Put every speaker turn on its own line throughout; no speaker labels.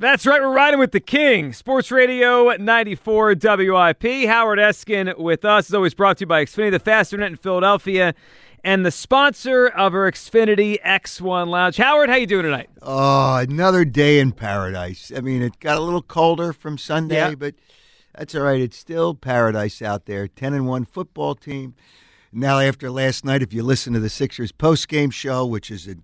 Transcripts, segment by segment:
That's right, we're riding with the King. Sports Radio 94 WIP. Howard Eskin with us. Is always brought to you by Xfinity, the fast internet in Philadelphia, and the sponsor of our Xfinity X1 Lounge. Howard, how you doing tonight?
Oh, another day in paradise. I mean, it got a little colder from Sunday,
Yeah.
but that's all right. It's still paradise out there. 10 and 1 football team. Now, after last night, if you listen to the Sixers post game show, which is a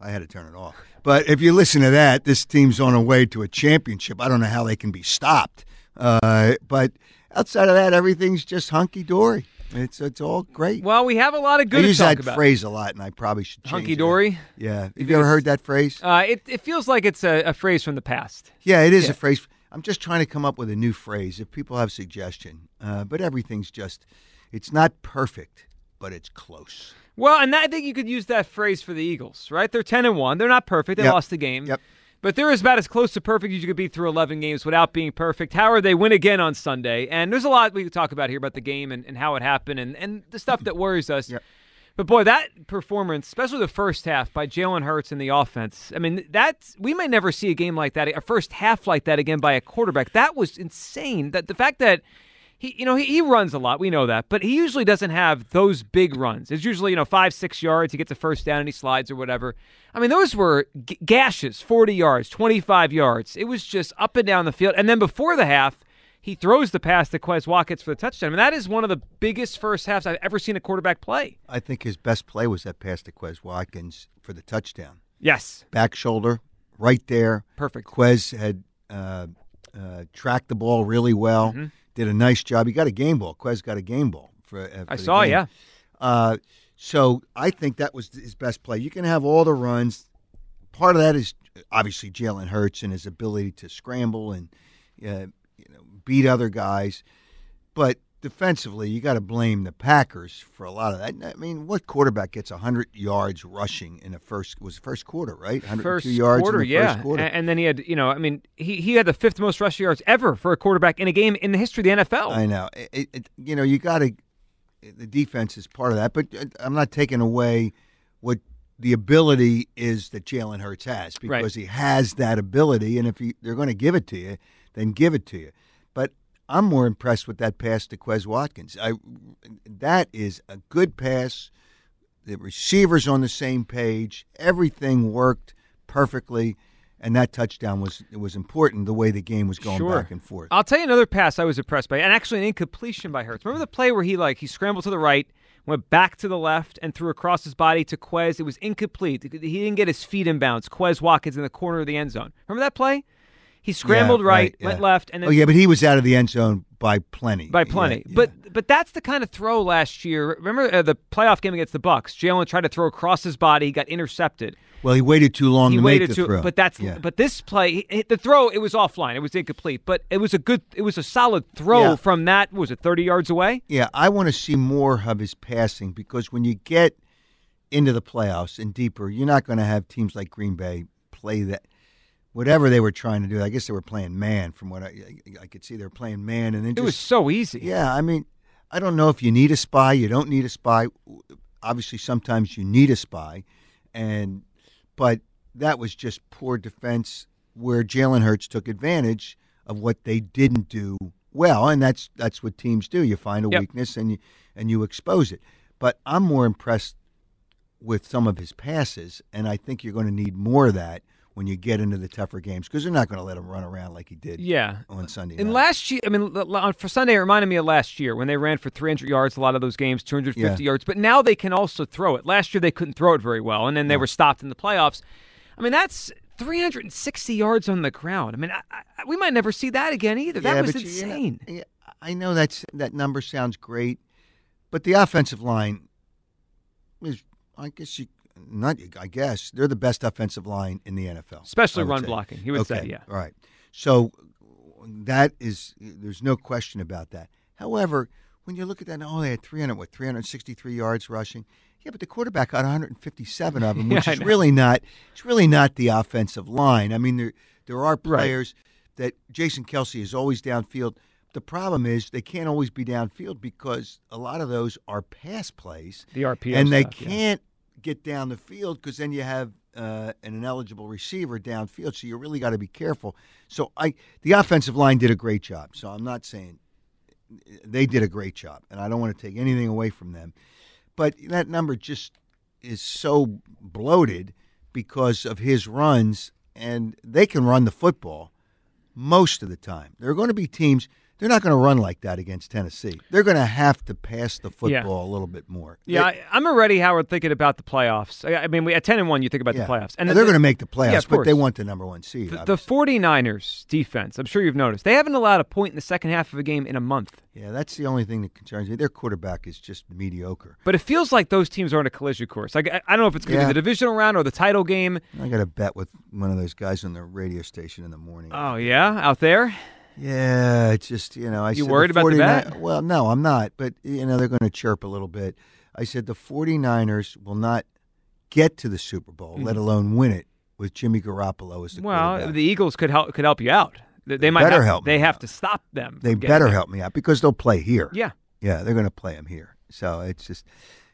I had to turn it off. But if you listen to that, this team's on a way to a championship. I don't know how they can be stopped. Uh, but outside of that, everything's just hunky dory. It's it's all great.
Well, we have a lot of good
I
to
use that
about.
phrase a lot, and I probably should change
hunky dory.
Yeah. Have you ever heard that phrase?
Uh, it, it feels like it's a, a phrase from the past.
Yeah, it is
Yeah.
a phrase. I'm just trying to come up with a new phrase. If people have suggestion, uh, but everything's just, it's not perfect, but it's close.
Well, and that, I think you could use that phrase for the Eagles, right? They're 10 and 1. They're not perfect. They
Yep.
lost the game.
Yep.
But they're about as close to perfect as you could be through 11 games without being perfect. Howard, they win again on Sunday. And there's a lot we could talk about here about the game and, and how it happened and, and the stuff that worries us.
Yep.
But boy, that performance, especially the first half by Jalen Hurts in the offense, I mean, that's we may never see a game like that, a first half like that again by a quarterback. That was insane. That the fact that he, you know, he, he runs a lot, we know that, but he usually doesn't have those big runs. It's usually you know five, six yards. He gets a first down and he slides or whatever. I mean, those were g- gashes, forty yards, twenty-five yards. It was just up and down the field. And then before the half, he throws the pass to Quez Watkins for the touchdown. I mean, that is one of the biggest first halves I've ever seen a quarterback play.
I think his best play was that pass to Quez Watkins for the touchdown.
Yes,
Back shoulder, right there.
perfect.
Quez had uh, uh, tracked the ball really well.
Mm-hmm.
Did a nice job. He got a game ball. Quez got a game ball for. Uh,
I
the
saw,
game.
yeah.
Uh, so I think that was his best play. You can have all the runs. Part of that is obviously Jalen Hurts and his ability to scramble and uh, you know beat other guys, but defensively you got to blame the Packers for a lot of that. I mean, what quarterback gets hundred yards rushing in the first was the first quarter, right? 102
First
yards
quarter,
in the
yeah.
first quarter.
And, and then he had, you know, I mean, he, he had the fifth most rushing yards ever for a quarterback in a game in the history of the NFL.
I know. It, it, it- you know, you got to. The defense is part of that, but uh, I'm not taking away what the ability is that Jalen Hurts has because
Right.
he has that ability, and if he, they're going to give it to you, then give it to you. But I'm more impressed with that pass to Quez Watkins. I that is a good pass. The receivers on the same page. Everything worked perfectly, and that touchdown was it was important. The way the game was going
Sure.
back and forth.
I'll tell you another pass I was impressed by, and actually an incompletion by Hurts. Remember the play where he like he scrambled to the right, went back to the left, and threw across his body to Quez. It was incomplete. He didn't get his feet in bounds. Quez Watkins in the corner of the end zone. Remember that play? He scrambled
Yeah,
right,
right,
went
yeah.
left, and then
Oh yeah, but he was out of the end zone by plenty.
by plenty.
yeah.
But but that's the kind of throw last year. Remember uh, the playoff game against the Bucs? Jalen tried to throw across his body, he got intercepted.
well, he waited too long
he
to
waited
make the
to,
throw.
but that's but this play, he, the throw, it was offline. It was incomplete, but it was a good, it was a solid throw from that. Was it thirty yards away?
yeah, I want to see more of his passing because when you get into the playoffs and deeper, you're not going to have teams like Green Bay play that. Whatever they were trying to do, I guess they were playing man. From what I, I could see, they were playing man, and then
It
just
was so easy.
Yeah, I mean, I don't know if you need a spy. You don't need a spy. Obviously, sometimes you need a spy, and but that was just poor defense where Jalen Hurts took advantage of what they didn't do well, and that's that's what teams do. You find a
Yep.
weakness and you and you expose it. But I'm more impressed with some of his passes, and I think you're going to need more of that when you get into the tougher games because they're not going to let him run around like he did
Yeah.
on Sunday.
And
night.
last year, I mean, for Sunday, it reminded me of last year when they ran for 300 yards, a lot of those games, 250
Yeah.
yards. But now they can also throw it. Last year, they couldn't throw it very well, and then they were stopped in the playoffs. I mean, that's 360 yards on the ground. I mean, I, I, we might never see that again either. That
Yeah,
was
you- you know,
insane.
yeah, I know that's that number sounds great, but the offensive line is, I guess you not I guess they're the best offensive line in the NFL,
especially run
say.
blocking. He would
okay.
say, yeah.
All right. So that is there's no question about that. However, when you look at that, oh, they had 300 what 363 yards rushing. Yeah, but the quarterback got 157 of them, which
Yeah,
is really not. It's really not the offensive line. I mean, there there are
Right.
players that Jason Kelce is always downfield. The problem is they can't always be downfield because a lot of those are pass plays,
The RPO
and they
stuff, yeah.
Get down the field because then you have uh, an ineligible receiver downfield. So you really got to be careful. So I, the offensive line did a great job. So I'm not saying they did a great job, and I don't want to take anything away from them. But that number just is so bloated because of his runs, and they can run the football most of the time. There are going to be teams. They're not going to run like that against Tennessee. They're going to have to pass the
Yeah.
football a little bit more.
Yeah,
They-
I, I'm already, Howard, thinking about the playoffs. I, I mean, we, at 10 and 1, you think about
yeah.
the playoffs.
And
the-
they're going to make the playoffs,
Yeah,
but they want the number one seed.
The, the
obviously.
49ers defense, I'm sure you've noticed, they haven't allowed a point in the second half of a game in a month.
yeah, that's the only thing that concerns me. Their quarterback is just mediocre.
But it feels like those teams are on a collision course. Like I, I don't know if it's going to
Yeah.
be the divisional round or the title game.
I got a bet with one of those guys on the radio station in the morning.
Oh yeah, out there.
Yeah, it's just you know. I
You
said
worried about the
49
bet?
Well, no, I'm not. But you know, they're going to chirp a little bit. I said the 49ers will not get to the Super Bowl, let alone win it with Jimmy Garoppolo as the
Mm-hmm. Well, the Eagles could help could help you out. They, they might
better
have,
help
They have
out.
to stop them.
they better help me out because they'll play here.
Yeah.
Yeah, they're going to play them here. So it's just,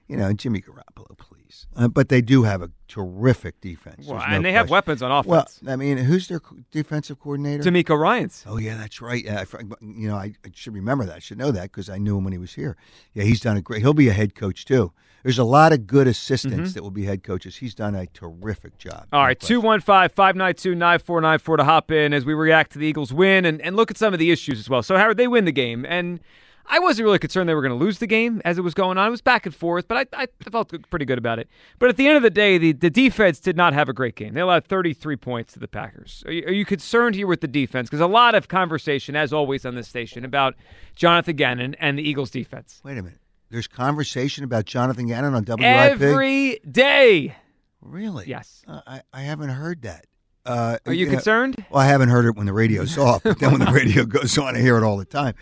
you know, Jimmy Garoppolo, please. Uh, but they do have a terrific defense.
Well,
no
and they have weapons on offense. Well.
I mean, who's their defensive coordinator?
DeMeco Ryans.
Oh yeah, that's right. Yeah, I, you know, I, I should remember that. I should know that because I knew him when he was here. Yeah, he's done a great. He'll be a head coach too. There's a lot of good assistants that will be head coaches. He's done a terrific job.
Mm-hmm. All right,
question.
215 592 9494 to hop in as we react to the Eagles win and, and look at some of the issues as well. So, Howard, they win the game. And I wasn't really concerned they were going to lose the game as it was going on. It was back and forth, but I, I felt pretty good about it. But at the end of the day, the, the defense did not have a great game. They allowed 33 points to the Packers. Are you, are you concerned here with the defense? Because a lot of conversation, as always on this station, about Jonathan Gannon and the Eagles defense.
Wait a minute. There's conversation about Jonathan Gannon on WIP.
Every day.
really?
Yes.
Uh, I I haven't heard that. Uh,
Are you
know,
concerned?
Well, I haven't heard it when the radio's off, but then when the radio goes on, I hear it all the time.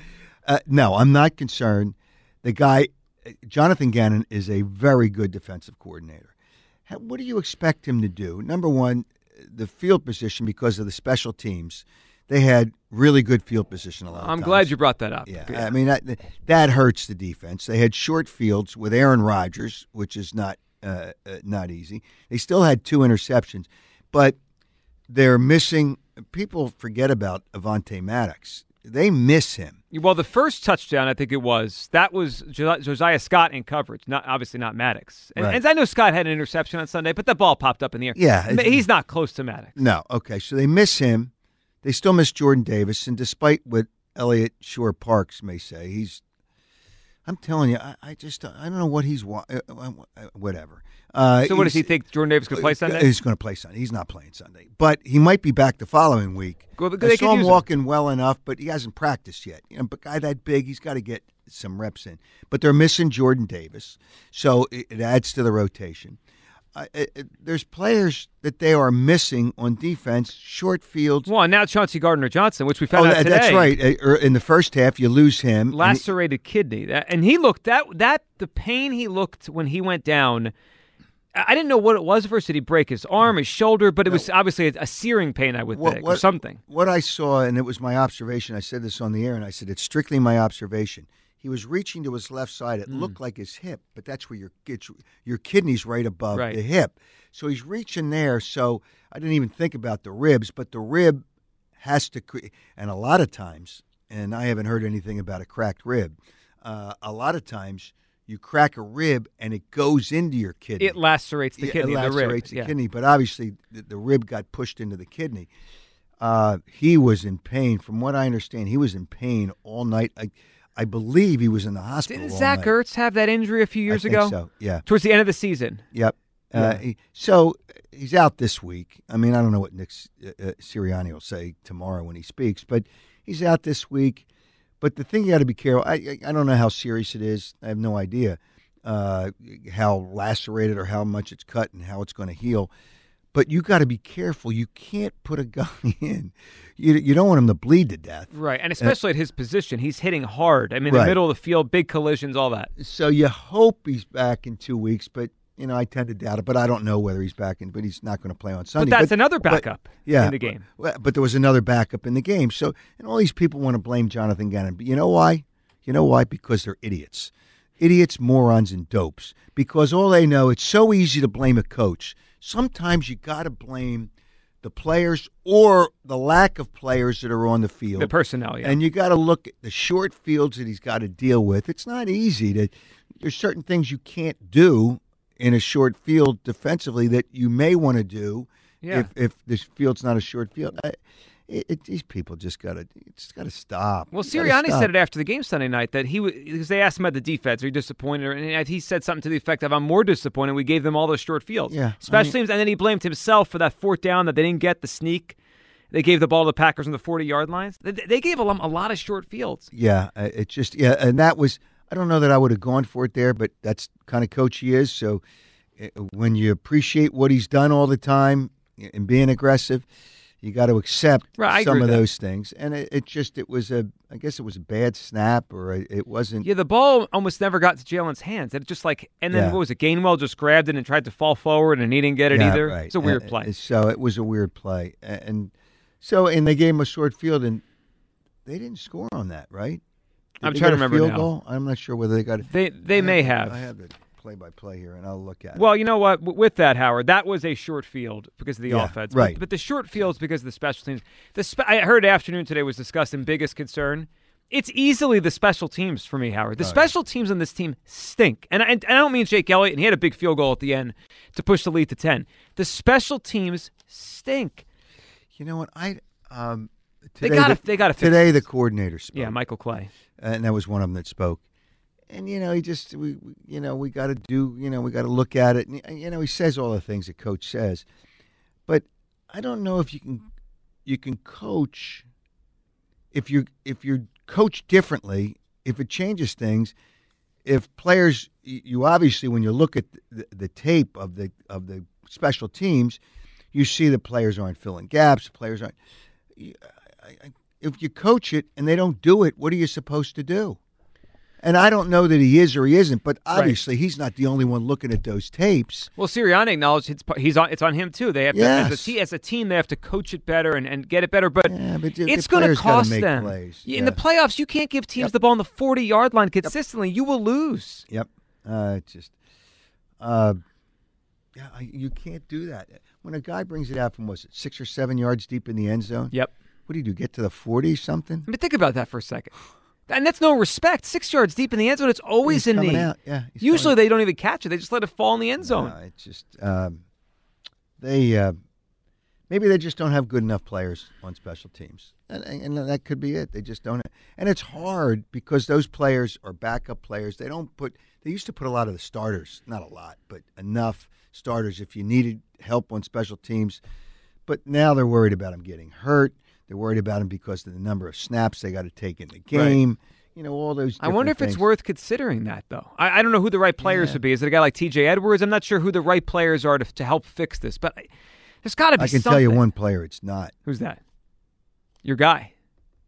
Uh, no, I'm not concerned. The guy, Jonathan Gannon, is a very good defensive coordinator. How- What do you expect him to do? Number one, the field position because of the special teams. They had really good field position a lot. of
I'm glad you brought that up.
Yeah, I mean that that hurts the defense. They had short fields with Aaron Rodgers, which is not uh, uh, not easy. They still had two interceptions, but they're missing. People forget about Avonte Maddox. They miss him.
Well, the first touchdown, I think it was, that was Josiah Scott in coverage, not obviously not Maddox. And,
Right.
and I know Scott had an interception on Sunday, but the ball popped up in the air.
Yeah,
he's not close to Maddox.
No, okay, so they miss him. They still miss Jordan Davis, and despite what Eliot Shorr-Parks may say, he's. I'm telling you, I, I just I don't know what he's wa- uh, uh, uh, whatever. Uh,
So, what does he think Jordan Davis could play Sunday?
He's going to play Sunday. He's not playing Sunday, but he might be back the following week.
Well, they
I saw him
use him.
walking well enough, but he hasn't practiced yet. You know, but guy that big, he's got to get some reps in. But they're missing Jordan Davis, so it, it adds to the rotation. It, there's players that they are missing on defense, short fields.
Well, and now Chauncey Gardner Johnson, which we
Oh,
found out
that-
today.
that's right. Uh, er, In the first half, you lose him. and he-
Lacerated kidney. And he looked, that, that, the pain he looked when he went down. I didn't know what it was at first. Did he break his arm, his shoulder? But it was obviously a, a searing pain, I would
What-
think, or something.
What I saw, and it was my observation, I said this on the air, and I said it's strictly my observation. He was reaching to his left side. It
Mm.
looked like his hip, but that's where your your kidney's right above
Right.
the hip. So he's reaching there. So I didn't even think about the ribs, but the rib has to. And a lot of times, and I haven't heard anything about a cracked rib. Uh, a lot of times, you crack a rib and it goes into your kidney.
It lacerates the kidney,
it
the rib.
lacerates the
yeah.
kidney, but obviously the, the rib got pushed into the kidney. Uh, he was in pain. From what I understand, he was in pain all night. I, I believe he was in the hospital.
Didn't Zach
night.
Ertz have that injury a few
I
years
think
ago?
So yeah,
Towards the end of the season.
yep.
Yeah.
Uh, he- so he's out this week. I mean, I don't know what Nick uh, uh, Sirianni will say tomorrow when he speaks, but he's out this week. But the thing you got to be careful. I, I I don't know how serious it is. I have no idea. uh, how lacerated or how much it's cut and how it's going to heal. But you got to be careful. You can't put a guy in. You, you don't want him to bleed to death.
Right, and uh, especially at his position, he's hitting hard. I mean,
Right.
the middle of the field, big collisions, all that.
So you hope he's back in two weeks, but you know I tend to doubt it. But I don't know whether he's back in. But he's not going to play on Sunday.
But that's another
but-
backup
yeah,
in the game.
Well, But there was another backup in the game. So, and all these people want to blame Jonathan Gannon. But you know why? You know why? Because they're idiots. Idiots, morons, and dopes. Because all they know, it's so easy to blame a coach. Sometimes you got to blame the players or the lack of players that are on the field.
The personnel, yeah.
And you got to look at the short fields that he's got to deal with. It's not easy to. There's certain things you can't do in a short field defensively that you may want to do
Yeah.
if if this field's not a short field. I, it, it, these people just got to it's got to stop.
Well, Sirianni
stop.
said it after the game Sunday night that he was because they asked him about the defense. Are you disappointed? And he said something to the effect of, "I'm more disappointed. We gave them all those short fields,
Yeah, I
special
mean-
teams." And then he blamed himself for that fourth down that they didn't get the sneak. They gave the ball to the Packers on the 40 yard lines. They, they gave a, lot- a lot of short fields.
Yeah, uh, it just yeah, and that was I don't know that I would have gone for it there, but that's kind of coach he is. So uh, when you appreciate what he's done all the time and being aggressive, you got to accept
Right,
some of
that.
those things. And it, it just it was a I guess it was a bad snap or a, it wasn't.
Yeah, the ball almost never got to Jalen's hands. It just like, and then
Yeah.
what was it? Gainwell just grabbed it and tried to fall forward, and he didn't get it
Yeah,
either.
Right.
It's a weird
Uh,
play.
So it was a weird play, and so and they gave him a short field, and they didn't score on that, right? Did
I'm trying to remember
field
now.
goal? I'm not sure whether they got it.
They they
I
may
the-
have.
I have the play-by-play here, and I'll look at it.
Well, you know what? With that, Howard, that was a short field because of the
Yeah,
offense.
right.
But, but the short fields because of the special teams. The spe- I heard afternoon today was discussing biggest concern. It's easily the special teams for me, Howard. The special teams on this team stink, and I, and I don't mean Jake Elliott, and he had a big field goal at the end to push the lead to ten. The special teams stink.
You know what? I um
They gotta-
the-
they gotta fix
today
this.
the coordinator spoke.
Yeah, Michael Clay.
and that was one of them that spoke. And you know, he just we you know we got to do you know we got to look at it. And uh, you know, he says all the things that coach says, but I don't know if you can you can coach if you if you're coach differently if it changes things. If players, you obviously when you look at the, the tape of the of the special teams, you see the players aren't filling gaps. Players aren't. If you coach it and they don't do it, what are you supposed to do? And I don't know that he is or he isn't, but obviously he's not the only one looking at those tapes.
Well, Sirianni acknowledged it's he's on. It's on him too. They have to, as, a te- as a team, they have to coach it better and, and get it better. But
Yeah, but the-
it's going to cost them.
plays.
In the playoffs, you can't give teams
Yep.
the ball on the forty yard line consistently. You will lose.
Yep. Uh, just, uh, yeah, I, you can't do that. When a guy brings it out from was it six or seven yards deep in the end zone?
Yep.
What do you do? Get to the forty something?
I mean, think about that for a second. And that's no respect. Six yards deep in the end zone, it's always
He's
knee.
out. Yeah.
Usually
coming-
they don't even catch it; they just let it fall in the end zone.
No, it's just um, they uh, maybe they just don't have good enough players on special teams, and, and that could be it. They just don't, and it's hard because those players are backup players. They don't put. They used to put a lot of the starters, not a lot, but enough starters if you needed help on special teams. But now they're worried about them getting hurt. They're worried about him because of the number of snaps they got to take in the game. You know all those.
I wonder if
different
it's worth considering that, though. I, I don't know who the right players
Yeah.
would be. Is it a guy like T.J. Edwards? I'm not sure who the right players are to, to help fix this, but I, there's got to be.
I can
something.
tell you one player. It's not.
Who's that? Your guy,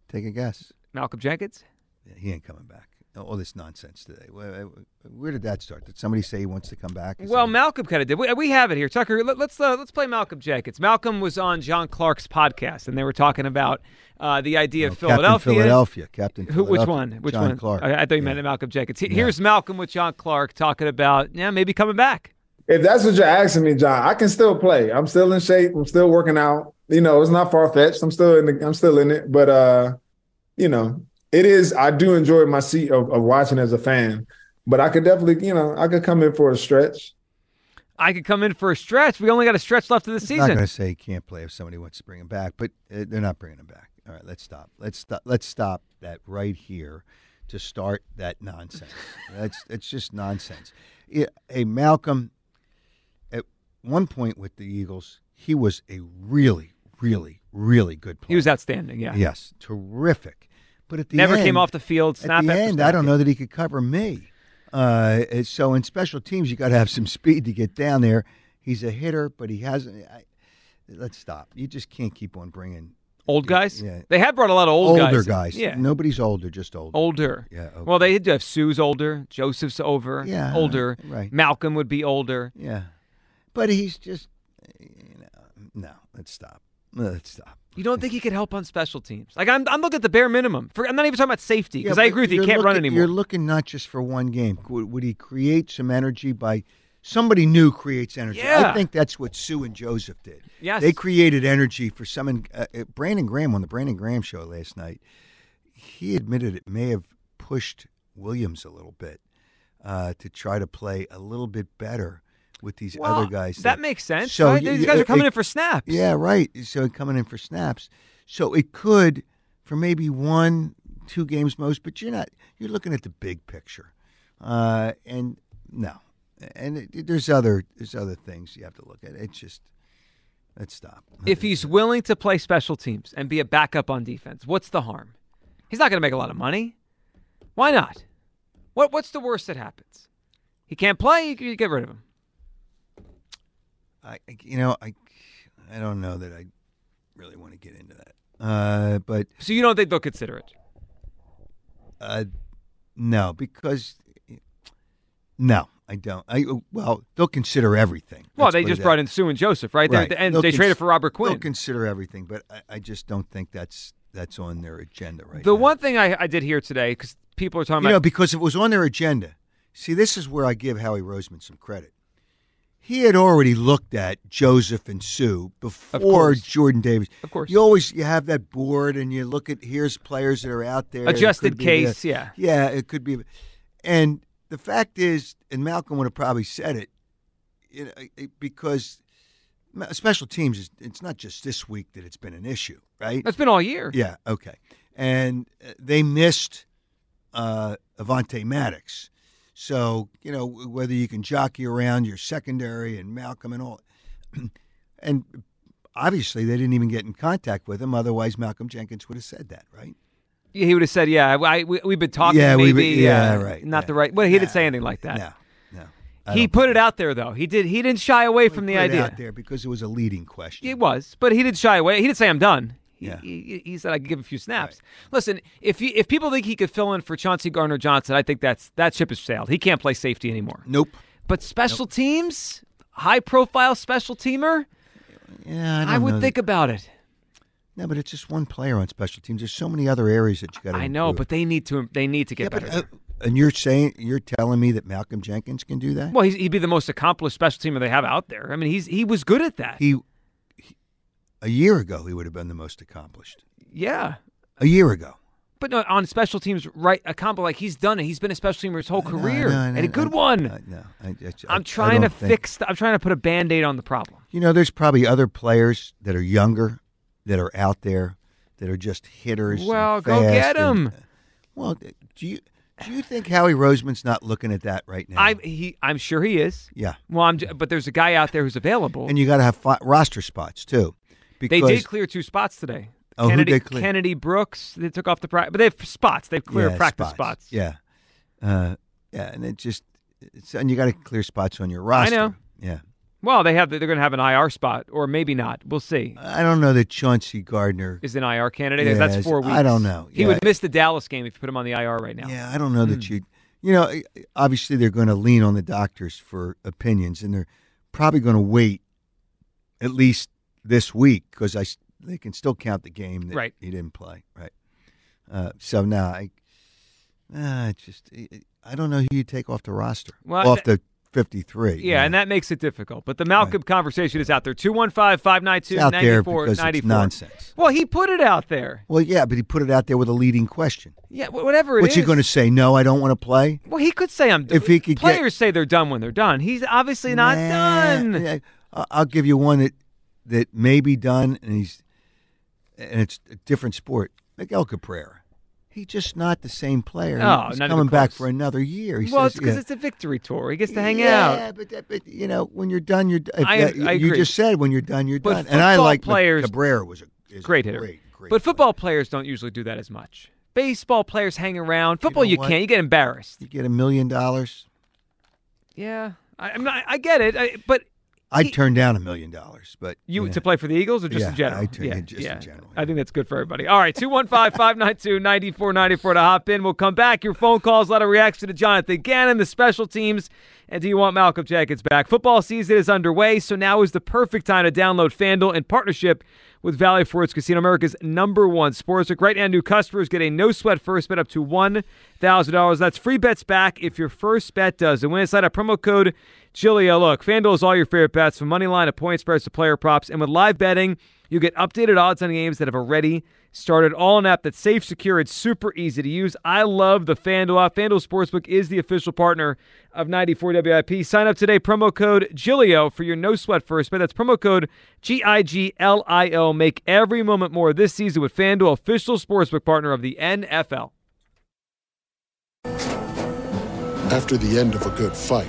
Take a guess.
Malcolm Jenkins.
Yeah, he ain't coming back. All this nonsense today. Where, where did that start? Did somebody say he wants to come back? Is
Well,
that-
Malcolm kind of did. We, we have it here, Tucker. Let, let's uh, let's play Malcolm Jenkins. Malcolm was on John Clark's podcast, and they were talking about uh, the idea of
Oh, Captain
Philadelphia.
Philadelphia. Captain
Who? Which one? Which
John
one?
Clark.
I, I thought you
Yeah.
meant Malcolm Jenkins. He- Here's Malcolm with John Clark talking about yeah maybe coming back.
If that's what you're asking me, John, I can still play. I'm still in shape. I'm still working out. You know, it's not far fetched. I'm still in the, I'm still in it. But uh, you know, it is I do enjoy my seat of, of watching as a fan. But I could definitely, you know, I could come in for a stretch.
I could come in for a stretch. We only got a stretch left of the season.
I'm not going to say he can't play if somebody wants to bring him back, but uh, they're not bringing him back. All right, let's stop. Let's stop. Let's stop that right here to start that nonsense. That's it's just nonsense. Yeah, hey, Malcolm, at one point with the Eagles, he was a really, really, really good player.
He was outstanding. Yeah.
Yes, terrific. But at the
Never
end,
came off the field.
at
Snap
the end. I don't know that he could cover me. Uh, so in special teams, you got to have some speed to get down there. He's a hitter, but he hasn't. I, let's stop. You just can't keep on bringing
Old guys?
Yeah.
They have brought a lot of old
older
guys.
guys.
Yeah.
nobody's older, just older.
Older.
Yeah. Okay.
Well, they do have Suh's older. Joseph's over.
Yeah,
Older.
right.
Malcolm would be older.
yeah, but he's just, you know, no. Let's stop. Let's stop.
You don't think he could help on special teams? Like I'm, I'm looking at the bare minimum. For, I'm not even talking about safety because
Yeah,
I agree with you. He can't run
looking-
anymore.
You're looking not just for one game. Would, would he create some energy by somebody new creates energy?
Yeah.
I think that's what Suh and Joseph did.
Yes.
They created energy for someone. Uh, uh, Brandon Graham on the Brandon Graham show last night. He admitted it may have pushed Williams a little bit uh, to try to play a little bit better with these
Well,
other guys.
That makes sense.
So
right? These guys are coming
it-
in for snaps.
Yeah, right. So coming in for snaps. So it could for maybe one, two games most, but you're not. You're looking at the big picture, uh, and no, and it, there's other there's other things you have to look at. It's just let's stop.
If he's willing to play special teams and be a backup on defense, what's the harm? He's not going to make a lot of money. Why not? What What's the worst that happens? He can't play. You, you get rid of him.
I, you know, I I don't know that I really want to get into that. Uh, but
So you don't think they'll consider it?
uh, no, because no, I don't. I well, they'll consider everything.
Well,
Let's
they just brought in Suh and Joseph, right? They're-
Right.
And
They'll
they
cons-
traded for Robert Quinn.
They'll consider everything, but I, I just don't think that's that's on their agenda right
the
now.
one thing I, I did hear today, because people are talking
you know,
about
because it was on their agenda. See, this is where I give Howie Roseman some credit. He had already looked at Joseph and Suh before. Jordan Davis.
Of course.
you always you have that board and you look at here's players that are out there.
Adjusted case. yeah.
yeah, it could be. And the fact is, and Malcolm would have probably said it, you know, because special teams is it's not just this week that it's been an issue, right?
That's been all year.
Yeah, okay. And uh, they missed uh, Avonte Maddox. So, you know, whether you can jockey around your secondary and Malcolm and all. and obviously, they didn't even get in contact with him. Otherwise, Malcolm Jenkins would have said that, right?
He would have said, "Yeah, I, we, we've been talking.
Yeah,
maybe,
we've yeah,
uh,
right,
Not
yeah.
the right. Well, he didn't say anything like that.
No, no. I
He put it out there, though. He did. He didn't shy away from the idea.
out there because it was a leading question.
It was, but he didn't shy away. He didn't say I'm done. He,
Yeah.
he, he said I could give a few snaps. Listen, if he, if people think he could fill in for Chauncey Gardner Johnson, I think that's that ship has sailed. He can't play safety anymore.
Nope.
But special teams, high profile special teamer,
Yeah, I, don't
I, would think
that-
about it.
No, but it's just one player on special teams. There's so many other areas that you got to.
I know, but they need to they need to get
yeah, but,
better.
uh, and you're saying you're telling me that Malcolm Jenkins can do that?
well, he's, he'd be the most accomplished special teamer they have out there. I mean, he's he was good at that.
he a year ago he would have been the most accomplished.
yeah.
A year ago.
But no, on special teams, right? A combo like he's done it. He's been a special teamer his whole
No,
career,
no,
and
no,
a good one.
I- no, I, I
trying to
think-
fix. The, I'm trying to put a band aid on the problem.
You know, there's probably other players that are younger that are out there that are just hitters.
Well, go get
and-
'em.
Uh, well, do you do you think Howie Roseman's not looking at that right now?
I he, I'm sure he is.
yeah,
Well, I'm, j- but there's a guy out there who's available.
and you got to have fi- roster spots too.
They did clear two spots today.
Oh,
Kennedy,
they clear?
Kennedy Brooks. They took off the practice, but they have spots. They've cleared
yeah,
practice spots.
Yeah, uh, yeah, and it just it's, and you got to clear spots on your roster.
know.
Yeah,
Well, they have. They're going to have an IR spot, or maybe not. We'll see.
I don't know that Chauncey Gardner.
Is an IR candidate?
Yeah,
That's four weeks.
I don't know.
He would miss the Dallas game if you put him on the IR right now.
Yeah, I don't know
Hmm.
that you. You know, obviously they're going to lean on the doctors for opinions, and they're probably going to wait at least this week because I they can still count the game that
Right.
he didn't play. Right. Uh, so now I, uh, just I- don't know who you take off the roster,
Well,
off the fifty-three.
Yeah, and that makes it difficult. But the Malcolm conversation is out there. 215 592
it's out there because
94
it's nonsense.
Well, he put it out there.
Well, yeah, but he put it out there with a leading question.
Yeah, wh- whatever it
What's he
is.
going to say? No, I don't want to play.
Well, he could say I'm.
If he could get-
players say they're done when they're done. He's obviously not
Nah,
done.
yeah, I'll give you one that that may be done, and he's and it's a different sport. Miguel Cabrera, he's just not the same player.
No,
he's
not
coming back for another year. He
well,
says,
it's because
yeah.
it's a victory tour. He gets to hang
yeah,
out.
Yeah, but, that, but you know when you're done, you're. If
I-
that-
I
you
agree.
just said when you're done, you're
But
done. And I like
players-
Cabrera was a
Great hitter.
Great, great
But
player.
football players don't usually do that as much. baseball players hang around. Football,
know
you, can't. You get embarrassed.
You get a million dollars.
Yeah, I, I'm not, I get it, I, but
I'd
He-
turn down a million dollars, but
You
know.
to play for the Eagles or just
Yeah,
in general?
I turn-
yeah,
just in general,
I think that's good for everybody. All right, 215-592-9494 to hop in. We'll come back. Your phone calls, a lot of reaction to Jonathan Gannon, the special teams, and do you want Malcolm Jenkins back? Football season is underway, so now is the perfect time to download FanDuel in partnership with Valley Forge Casino, America's number one sportsbook. Right now, new customers get a no sweat first bet up to $1,000. That's free bets back if your first bet does. And when it's a promo code Giglio, uh, look, FanDuel is all your favorite bets from money line to point spreads to player props. And with live betting, you get updated odds on games that have already started. All an app that's safe, secure, it's super easy to use. I love the FanDuel app. FanDuel Sportsbook is the official partner of 94 WIP. Sign up today, promo code Giglio for your no sweat first bet. That's promo code G I G L I O. Make every moment more this season with FanDuel, official sportsbook partner of the NFL.
After the end of a good fight,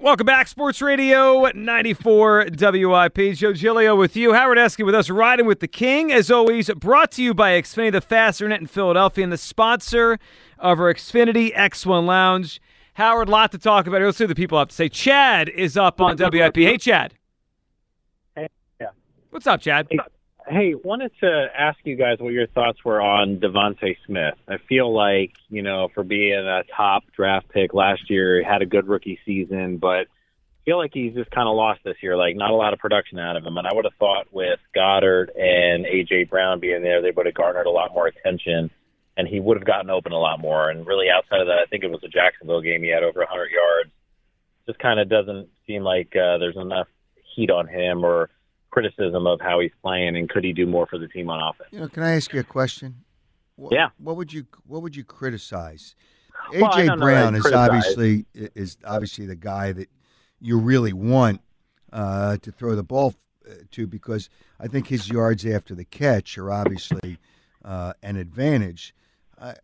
Welcome back, Sports Radio 94 WIP. Joe Giglio with you. Howard Eskin with us, riding with the King. As always, brought to you by Xfinity, the fast internet in Philadelphia, and the sponsor of our Xfinity X1 Lounge. Howard, lot to talk about. here. Let's see what the people have to say. Chad is up on WIP. Hey, Chad.
Hey, yeah.
What's up, Chad?
Hey, wanted to ask you guys what your thoughts were on DeVonta Smith. I feel like, you know, for being a top draft pick last year, he had a good rookie season, but I feel like he's just kind of lost this year. Like, not a lot of production out of him. And I would have thought with Goedert and A.J. Brown being there, they would have garnered a lot more attention and he would have gotten open a lot more. And really, outside of that, I think it was a Jacksonville game, he had over 100 yards. Just kind of doesn't seem like uh, there's enough heat on him or criticism of how he's playing and could he do more for the team on offense.
You know, can I ask you a question? What,
Yeah.
What would you What would you criticize?
Well,
AJ Brown is
criticize.
obviously is obviously the guy that you really want uh, to throw the ball uh, to because I think his yards after the catch are obviously uh, an advantage. I,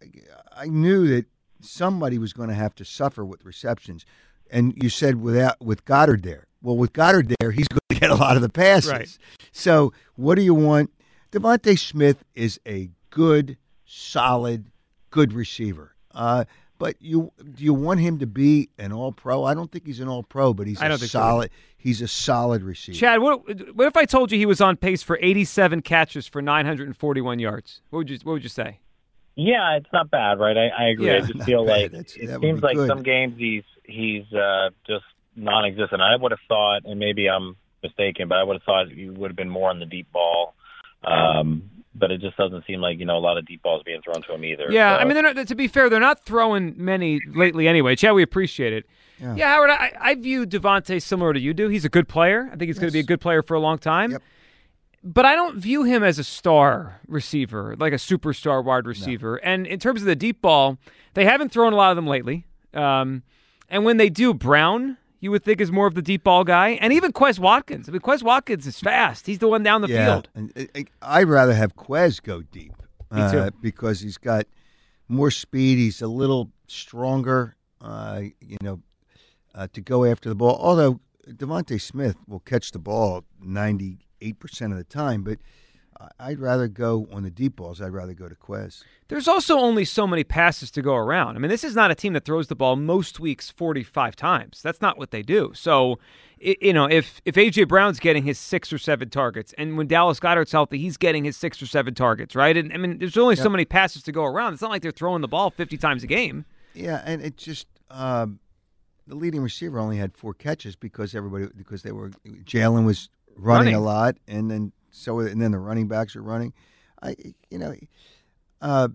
I knew that somebody was going to have to suffer with receptions, and you said without with Goedert there. Well, with Goedert there, he's going get a lot of the passes.
Right.
So, what do you want? DeVonta Smith is a good, solid, good receiver. Uh, but you do you want him to be an All Pro? I don't think he's an All Pro, but he's
I
a
don't so.
solid. He's a solid receiver.
Chad, what, what if I told you he was on pace for 87 catches for 941 yards? What would you What would you say?
Yeah, it's not bad, right? I, I agree.
Yeah,
I just feel
bad.
like
That's-
it seems like
good.
some games he's he's uh, just non-existent. I would have thought, and maybe I'm mistaken, but I would have thought he would have been more on the deep ball. Um, but it just doesn't seem like you know a lot of deep balls being thrown to him either.
Yeah,
So-
I mean, they're not, to be fair, they're not throwing many lately anyway. Chad, we appreciate it.
Yeah.
Howard, I, I view DeVonta similar to you do. He's a good player. I think he's going to be a good player for a long time.
Yep.
But I don't view him as a star receiver, like a superstar wide receiver. And in terms of the deep ball, they haven't thrown a lot of them lately. Um, and when they do, Brown, you would think is more of the deep ball guy, and even Quez Watkins. I mean, Quez Watkins is fast. He's the one down the
yeah,
field.
and I'd rather have Quez go deep uh, because he's got more speed. He's a little stronger, uh, you know, uh, to go after the ball. Although DeVonta Smith will catch the ball ninety eight percent of the time, but I'd rather go on the deep balls. I'd rather go to Quez.
There's also only so many passes to go around. I mean, this is not a team that throws the ball most weeks 45 times. That's not what they do. So, you know, if if AJ Brown's getting his six or seven targets, and when Dallas Goedert's healthy, he's getting his six or seven targets, right? And I mean, there's only so many passes to go around. It's not like they're throwing the ball 50 times a game.
Yeah, and it just um, the leading receiver only had four catches because everybody because they were Jalen was running,
Running.
a lot, and then so and then the running backs are running. I you know, uh,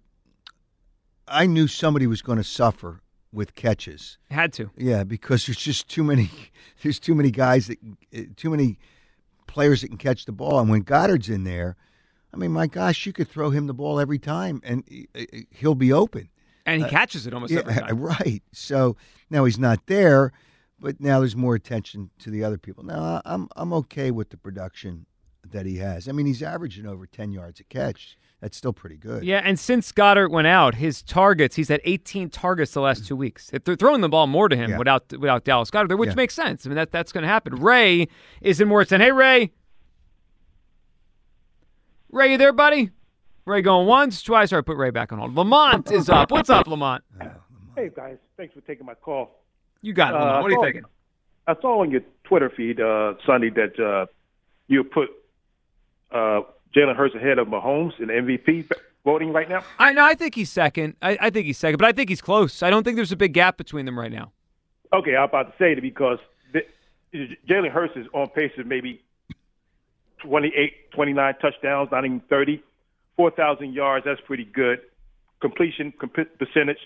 I knew somebody was going to suffer with catches.
Had to.
Yeah, because there's just too many. There's too many guys that uh, too many players that can catch the ball, and when Goedert's in there, I mean, my gosh, you could throw him the ball every time, and uh, uh, he'll be open.
And he catches it almost every time.
right. So now he's not there, but now there's more attention to the other people. Now I'm I'm okay with the production that he has. I mean, he's averaging over 10 yards a catch. That's still pretty good.
Yeah, and since Goedert went out, his targets, he's had 18 targets the last two weeks. They're throwing the ball more to him
Yeah.
without without Dallas Goedert, which
Yeah.
makes sense. I mean, that that's going to happen. Ray is in Morristown. Hey, Ray. Ray, you there, buddy? Ray going once, twice. All right, put Ray back on hold. Lamont is up. What's up, Lamont?
Hey guys, thanks for taking my call.
You got it, Lamont.
Uh,
What are you
saw-
thinking?
I saw on your Twitter feed uh, Sunday that uh, you put uh, Jalen Hurts ahead of Mahomes in MVP voting right now.
I know. I think he's second. I, I think he's second, but I think he's close. I don't think there's a big gap between them right now.
Okay, I'm about to say it because the, Jalen Hurts is on pace of maybe 28, 29 touchdowns, not even 30. 4,000 yards, that's pretty good. Completion comp- percentage,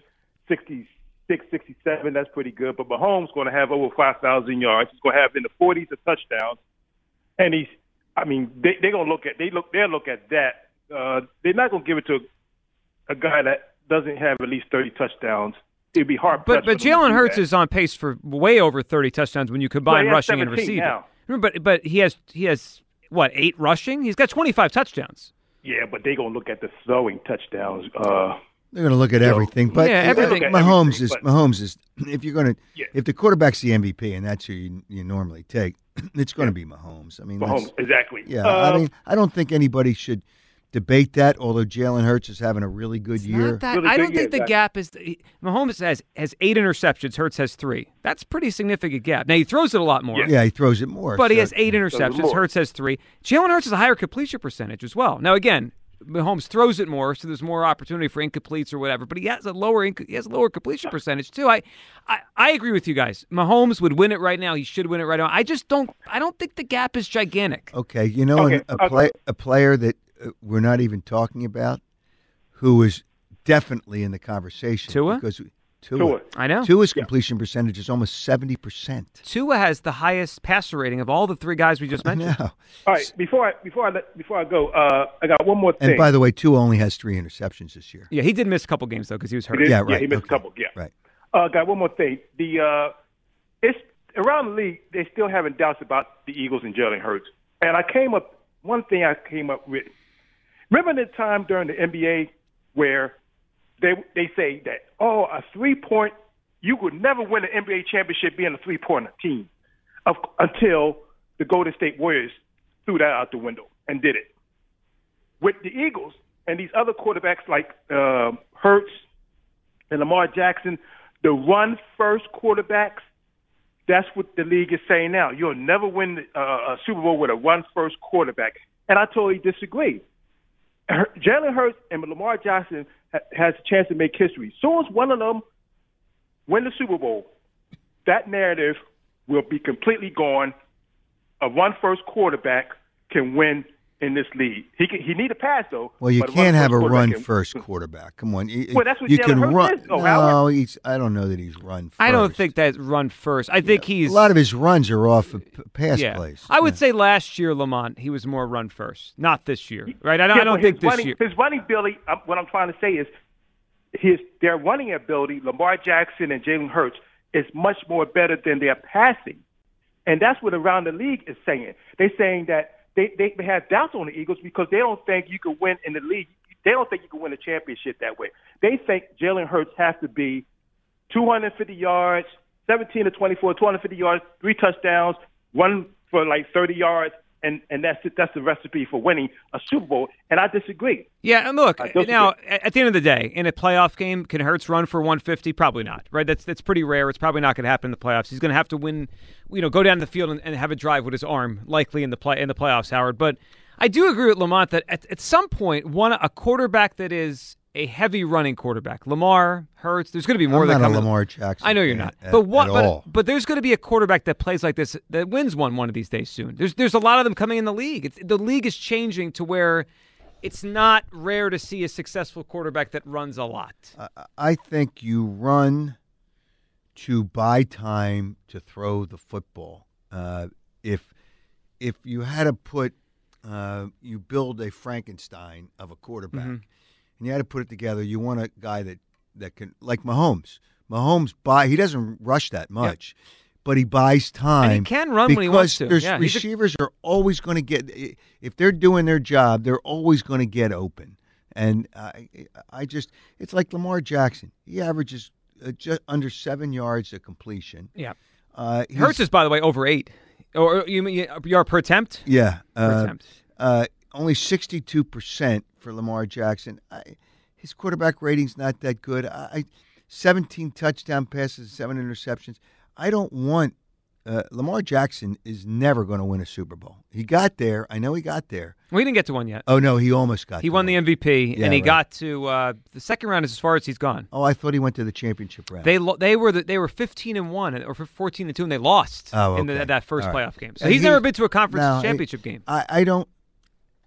66, 67, that's pretty good. But Mahomes going to have over 5,000 yards. He's going to have in the 40s of touchdowns. And he's, I mean, they, they're going to look at, they look, they'll look at that. Uh, they're not going to give it to a, a guy that doesn't have at least 30 touchdowns. It'd be hard.
But but Jalen Hurts is on pace for way over 30 touchdowns when you combine
has
rushing and receiving.
now.
Remember, but but he has he has what eight rushing? He's got 25 touchdowns.
Yeah, but they're gonna look at the throwing touchdowns. Uh,
They're going to look at everything, but
Yeah, everything.
Look at
Mahomes
everything,
is
but-
Mahomes is if you're going to
Yeah.
if the quarterback's the MVP and that's who you, you normally take, it's going to be Mahomes. I mean,
Mahomes,
that's-
exactly.
Yeah,
Uh,
I mean, I don't think anybody should debate that. Although Jalen Hurts is having a really good
It's
year.
not that.
Really
I don't think
year,
the
exactly.
gap is. he- Mahomes has has eight interceptions. Hurts has three. That's pretty significant gap. Now he throws it a lot more.
Yeah.
yeah, he throws it more,
But he has eight interceptions.
more.
Hurts has three. Jalen Hurts has a higher completion percentage as well. Now again, Mahomes throws it more, so there's more opportunity for incompletes or whatever. But he has a lower inc- he has a lower completion percentage too. I, I I agree with you guys. Mahomes would win it right now. He should win it right now. I just don't. I don't think the gap is gigantic.
Okay, you know,
Okay,
an- a,
okay.
play, a player that uh, we're not even talking about, who is definitely in the conversation.
Tua?
Because Tua.
Tua.
I know.
Tua's completion percentage is almost seventy percent.
Tua has the highest passer rating of all the three guys we just mentioned.
No.
All right, before I before I let, before I go, uh, I got one more thing.
And by the way, Tua only has three interceptions this year.
Yeah, he did miss a couple games though because he was hurt.
He did-
Yeah,
Yeah, he missed
okay.
a couple. Yeah.
Right.
Uh, got one more thing. The uh, it's around the league. They still having doubts about the Eagles and Jalen Hurts. And I came up. One thing I came up with. Remember the time during the NBA where they they say that oh a three point you could never win an NBA championship being a three point team, of, until the Golden State Warriors threw that out the window and did it. With the Eagles and these other quarterbacks like uh, Hurts and Lamar Jackson, the run first quarterbacks, that's what the league is saying now. You'll never win uh, a Super Bowl with a run first quarterback. And I totally disagree. Jalen Hurts and Lamar Jackson ha- has a chance to make history. Soon as one of them win the Super Bowl, that narrative will be completely gone. A run first quarterback can win in this league. He can, he need a pass though.
Well, you can't have a
run-first quarterback can-
first quarterback. Come on, you,
Well, that's what
you
Jalen
can
Hurts
run.
is, though,
no, he's. I don't know that he's run. First.
I don't think that run first. I think he's
a lot of his runs are off of pass
yeah.
plays.
I would
Yeah.
say last year Lamont he was more run first, not this year, right? I don't, I don't think
his
this
running,
year.
His running ability, uh, what I'm trying to say is, his their running ability, Lamar Jackson and Jalen Hurts, is much more better than their passing, and that's what around the league is saying. They're saying that they they have doubts on the Eagles because they don't think you can win in the league. They don't think you can win a championship that way. They think Jalen Hurts has to be 250 yards, 17 to 24, 250 yards, three touchdowns, one for like 30 yards, and and that's it, that's the recipe for winning a Super Bowl. And I disagree.
Yeah, and look now at the end of the day, in a playoff game, can Hurts run for 150? Probably not. Right? That's that's pretty rare. It's probably not going to happen in the playoffs. He's going to have to win, you know, go down the field and, and have a drive with his arm, likely in the play in the playoffs, Howard. But I do agree with Lamont that at, at some point, one a quarterback that is a heavy running quarterback, Lamar Hurts. There's going to be more
I'm
that
not a Lamar Jackson.
I know you're not,
at-
but what?
at
But, but there's going to be a quarterback that plays like this that wins one one of these days soon. There's there's a lot of them coming in the league. It's, the league is changing to where it's not rare to see a successful quarterback that runs a lot.
I think you run to buy time to throw the football. Uh, if if you had to put, uh, you build a Frankenstein of a quarterback,
Mm-hmm.
And you had to put it together. You want a guy that that can, like Mahomes. Mahomes buy. He doesn't rush that much. But he buys time.
He can run
because
when he wants to.
There's
Yeah, he's a-
receivers are always going to get if they're doing their job, they're always going to get open. And I, I just, it's like Lamar Jackson. He averages uh, just under seven yards a completion.
Yeah,
Uh,
Hurts is by the way over eight, or you mean yard per attempt?
yeah,
Per
uh,
attempt.
Only sixty-two percent for Lamar Jackson. I, his quarterback rating's not that good. I, I seventeen touchdown passes, seven interceptions. I don't want uh, Lamar Jackson is never going to win a Super Bowl. He got there. I know he got there.
Well, he didn't get to one yet.
Oh no, he almost got.
He won the. MVP,
Yeah,
and he
right.
got to uh, the second round. Is as far as he's gone.
Oh, I thought he went to the championship round.
They lo- they were the, they were fifteen and one or fourteen and two, and they lost
Oh,
in the, that first
right.
playoff game. So
And
he's never been to a conference
No,
championship game.
I, I don't.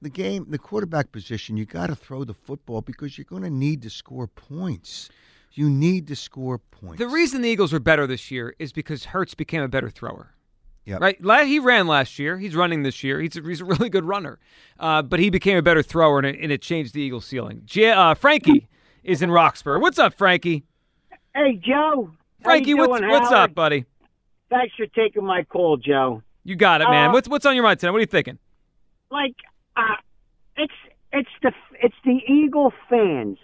The game, the quarterback position, you got to throw the football because you're going to need to score points. You need to score points.
The reason the Eagles are better this year is because Hurts became a better thrower.
Yep.
Right, he ran last year. He's running this year. He's a, he's a really good runner, uh, but he became a better thrower, and it, and it changed the Eagles' ceiling. J- uh, Frankie is in Roxborough. What's up, Frankie?
Hey, Joe.
Frankie,
you
what's what's up, buddy?
Thanks for taking my call, Joe.
You got it, man.
Uh,
what's what's on your mind tonight? What are you thinking?
Like, uh, it's it's the it's the Eagle fans.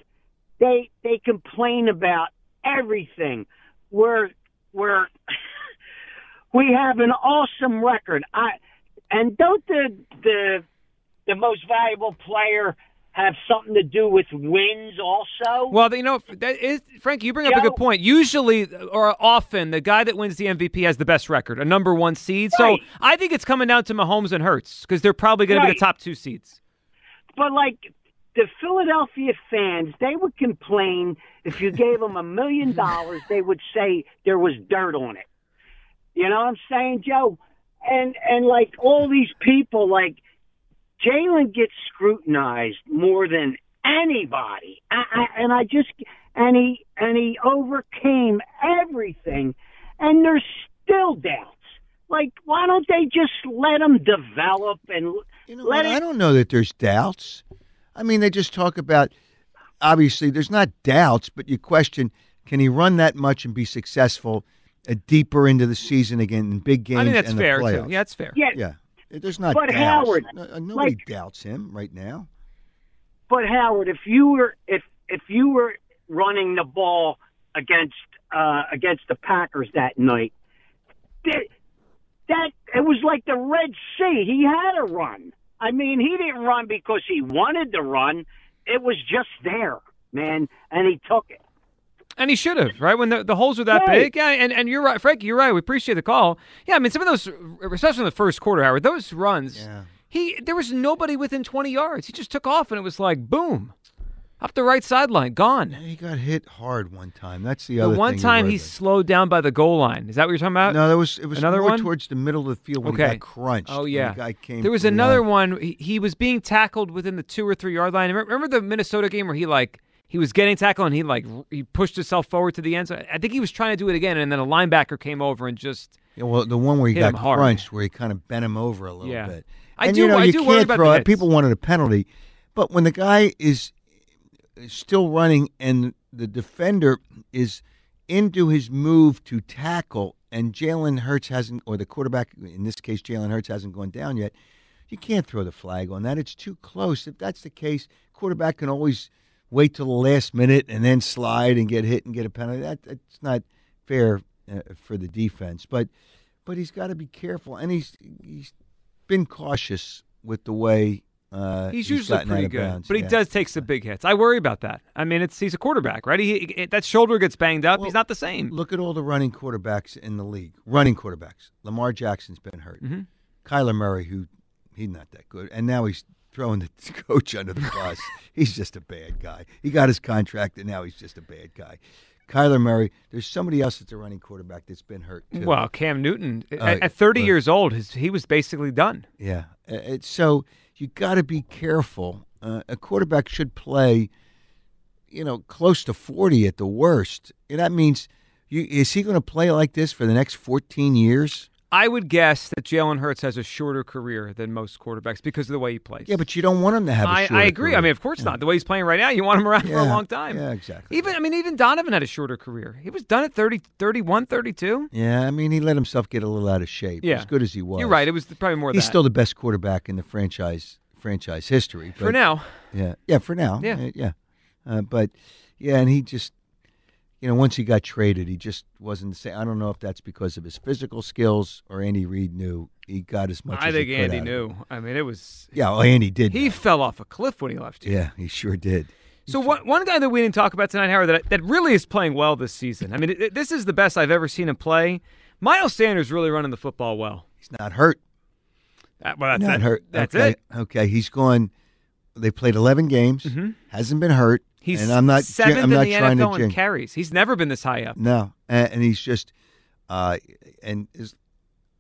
They they complain about everything. We're we're we have an awesome record. I and don't the the the most valuable player have something to do with wins also?
Well, you know, that is, Frankie, you bring up a good point. Usually, or often, the guy that wins the MVP has the best record, a number one seed. So I think it's coming down to Mahomes and Hurts because they're probably going to be the top two seeds.
But like the Philadelphia fans, they would complain if you gave them a million dollars, they would say there was dirt on it. You know what I'm saying, Joe? And and like all these people, like Jalen gets scrutinized more than anybody, I, I, and I just and he and he overcame everything, and there's still doubts. Like, why don't they just let him develop and
You know
let
what?
it
I don't know that there's doubts. I mean, they just talk about. Obviously, there's not doubts, but you question: Can he run that much and be successful uh, deeper into the season again in big games?
I think that's
and the
fair,
playoffs?
too. Yeah, it's fair.
Yeah,
Yeah, there's not.
But
doubts.
Howard,
No- uh, nobody
like-
doubts him right now.
But Howard, if you were if if you were running the ball against uh, against the Packers that night, that, that it was like the Red Sea. He had to run. I mean, he didn't run because he wanted to run. It was just there, man, and he took it.
And he should have, right? When the, the holes are that
Right.
big. Yeah, and, and you're right, Frankie, you're right. We appreciate the call. Yeah, I mean, some of those, especially in the first quarter, Howard, those runs,
Yeah.
he there was nobody within 20 yards. He just took off, and it was like, boom, up the right sideline, gone.
He got hit hard one time. That's the
The
other.
one
thing
time he slowed down by the goal line. Is that what you're talking about?
No, that was it was
Another
more
one?
towards the middle of the field when
Okay.
he got crunched.
Oh yeah,
the guy came.
there was
from the
another
line.
one. He, he was being tackled within the two or three yard line. Remember, remember the Minnesota game where he like he was getting tackled and he like he pushed himself forward to the end zone. I think he was trying to do it again, and then a linebacker came over and just
Yeah, well, the one where he got
hard.
crunched, where he kind of bent him over a little
Yeah.
bit.
I do-
you know
I
you
do
can't
about
throw it. People wanted a penalty, but when the guy is still running and the defender is into his move to tackle, and Jalen Hurts hasn't, or the quarterback in this case, Jalen Hurts hasn't gone down yet. You can't throw the flag on that. It's too close. If that's the case, quarterback can always wait till the last minute and then slide and get hit and get a penalty. That that's not fair uh, for the defense. But but he's got to be careful, and he's he's been cautious with the way uh,
He's usually
gotten out
pretty good,
bounds.
but he
Yeah.
does take some big hits. I worry about that. I mean, it's he's a quarterback, right? He, he- that shoulder gets banged up.
Well,
he's not the same.
Look at all the running quarterbacks in the league. Running quarterbacks. Lamar Jackson's been hurt.
Mhm.
Kyler Murray, who he's not that good, and now he's throwing the coach under the bus. he's just a bad guy. He got his contract, and now he's just a bad guy. Kyler Murray. There's somebody else that's a running quarterback that's been hurt too.
Well, Cam Newton at,
Uh,
at 30
well-
years old, his, he was basically done.
Yeah. Uh, It's so you got to be careful. Uh, a quarterback should play, you know, close to 40 at the worst. And that means you, is he going to play like this for the next 14 years?
I would guess that Jalen Hurts has a shorter career than most quarterbacks because of the way he plays.
Yeah, but you don't want him to have a
I, I agree. I mean, of course not. The way he's playing right now, you want him around for a long time.
Yeah, exactly.
Even I mean, even Donovan had a shorter career. He was done at 30, 31, 32.
Yeah, I mean, he let himself get a little out of shape.
Yeah.
As good as he was.
You're right. It was probably more
He's
that.
still the best quarterback in the franchise franchise history.
for now.
Yeah, yeah, for now.
Yeah.
Uh, yeah. Uh, but yeah, and he just, you know, once he got traded, he just wasn't the same. I don't know if that's because of his physical skills or Andy Reid knew he got as much.
I
as
think
he could
Andy knew. I mean, it was.
Yeah, well, Andy did.
He
know.
fell off a cliff when he left you.
Yeah, he sure did.
So one one guy that we didn't talk about tonight, Howard, that that really is playing well this season. I mean, it, this is the best I've ever seen him play. Miles Sanders really running the football well.
He's not hurt.
Uh, well, that's
not
it.
hurt.
That's
okay.
it.
Okay, he's going. They played 11 games. Hasn't been hurt.
He's
and I'm not.
seventh
I'm not
in the
trying
NFL
to
in carries. He's never been this high up.
No, and, and he's just, uh, and is.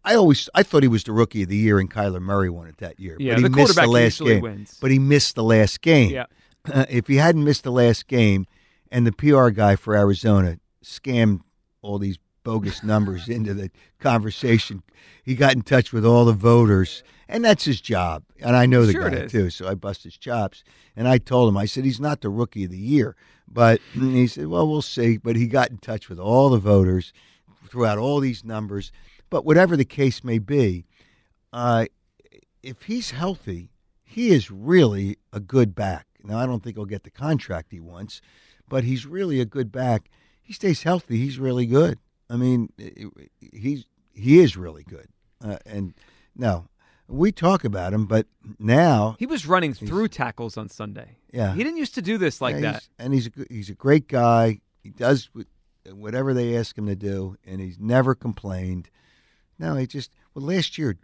I always I thought he was the rookie of the year, and Kyler Murray won it that year.
Yeah,
but he
the
missed the last game.
wins.
But he missed the last game.
Yeah.
if he hadn't missed the last game, and the PR guy for Arizona scammed all these bogus numbers into the conversation, he got in touch with all the voters, and that's his job. And I know the
Sure
guy too, so I bust his chops. And I told him, I said he's not the rookie of the year, but he said, well, we'll see. But he got in touch with all the voters, threw out all these numbers. But whatever the case may be, uh, if he's healthy, he is really a good back. Now, I don't think he'll get the contract he wants, but he's really a good back. He stays healthy. He's really good. I mean, he's he is really good. Uh, and no, we talk about him, but now,
He was running through tackles on Sunday.
yeah,
He didn't used to do this like
yeah,
that.
he's- and he's a, he's a great guy. He does whatever they ask him to do, and he's never complained. No, he just well last year.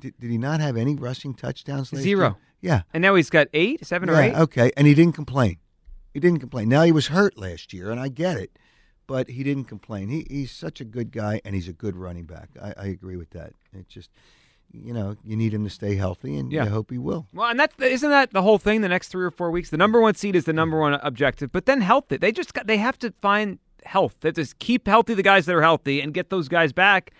Did, did he not have any rushing touchdowns last
Zero.
year? Yeah,
And now he's got eight, seven or eight.
Okay, and he didn't complain. He didn't complain. Now he was hurt last year, and I get it, but he didn't complain. He he's such a good guy, and he's a good running back. I, I agree with that. It just, you know, you need him to stay healthy, and
Yeah.
you hope he will.
Well, and that's isn't that the whole thing? The next three or four weeks, the number one seed is the number one objective, but then health. They just got they have to find health. They have to keep healthy the guys that are healthy and get those guys back.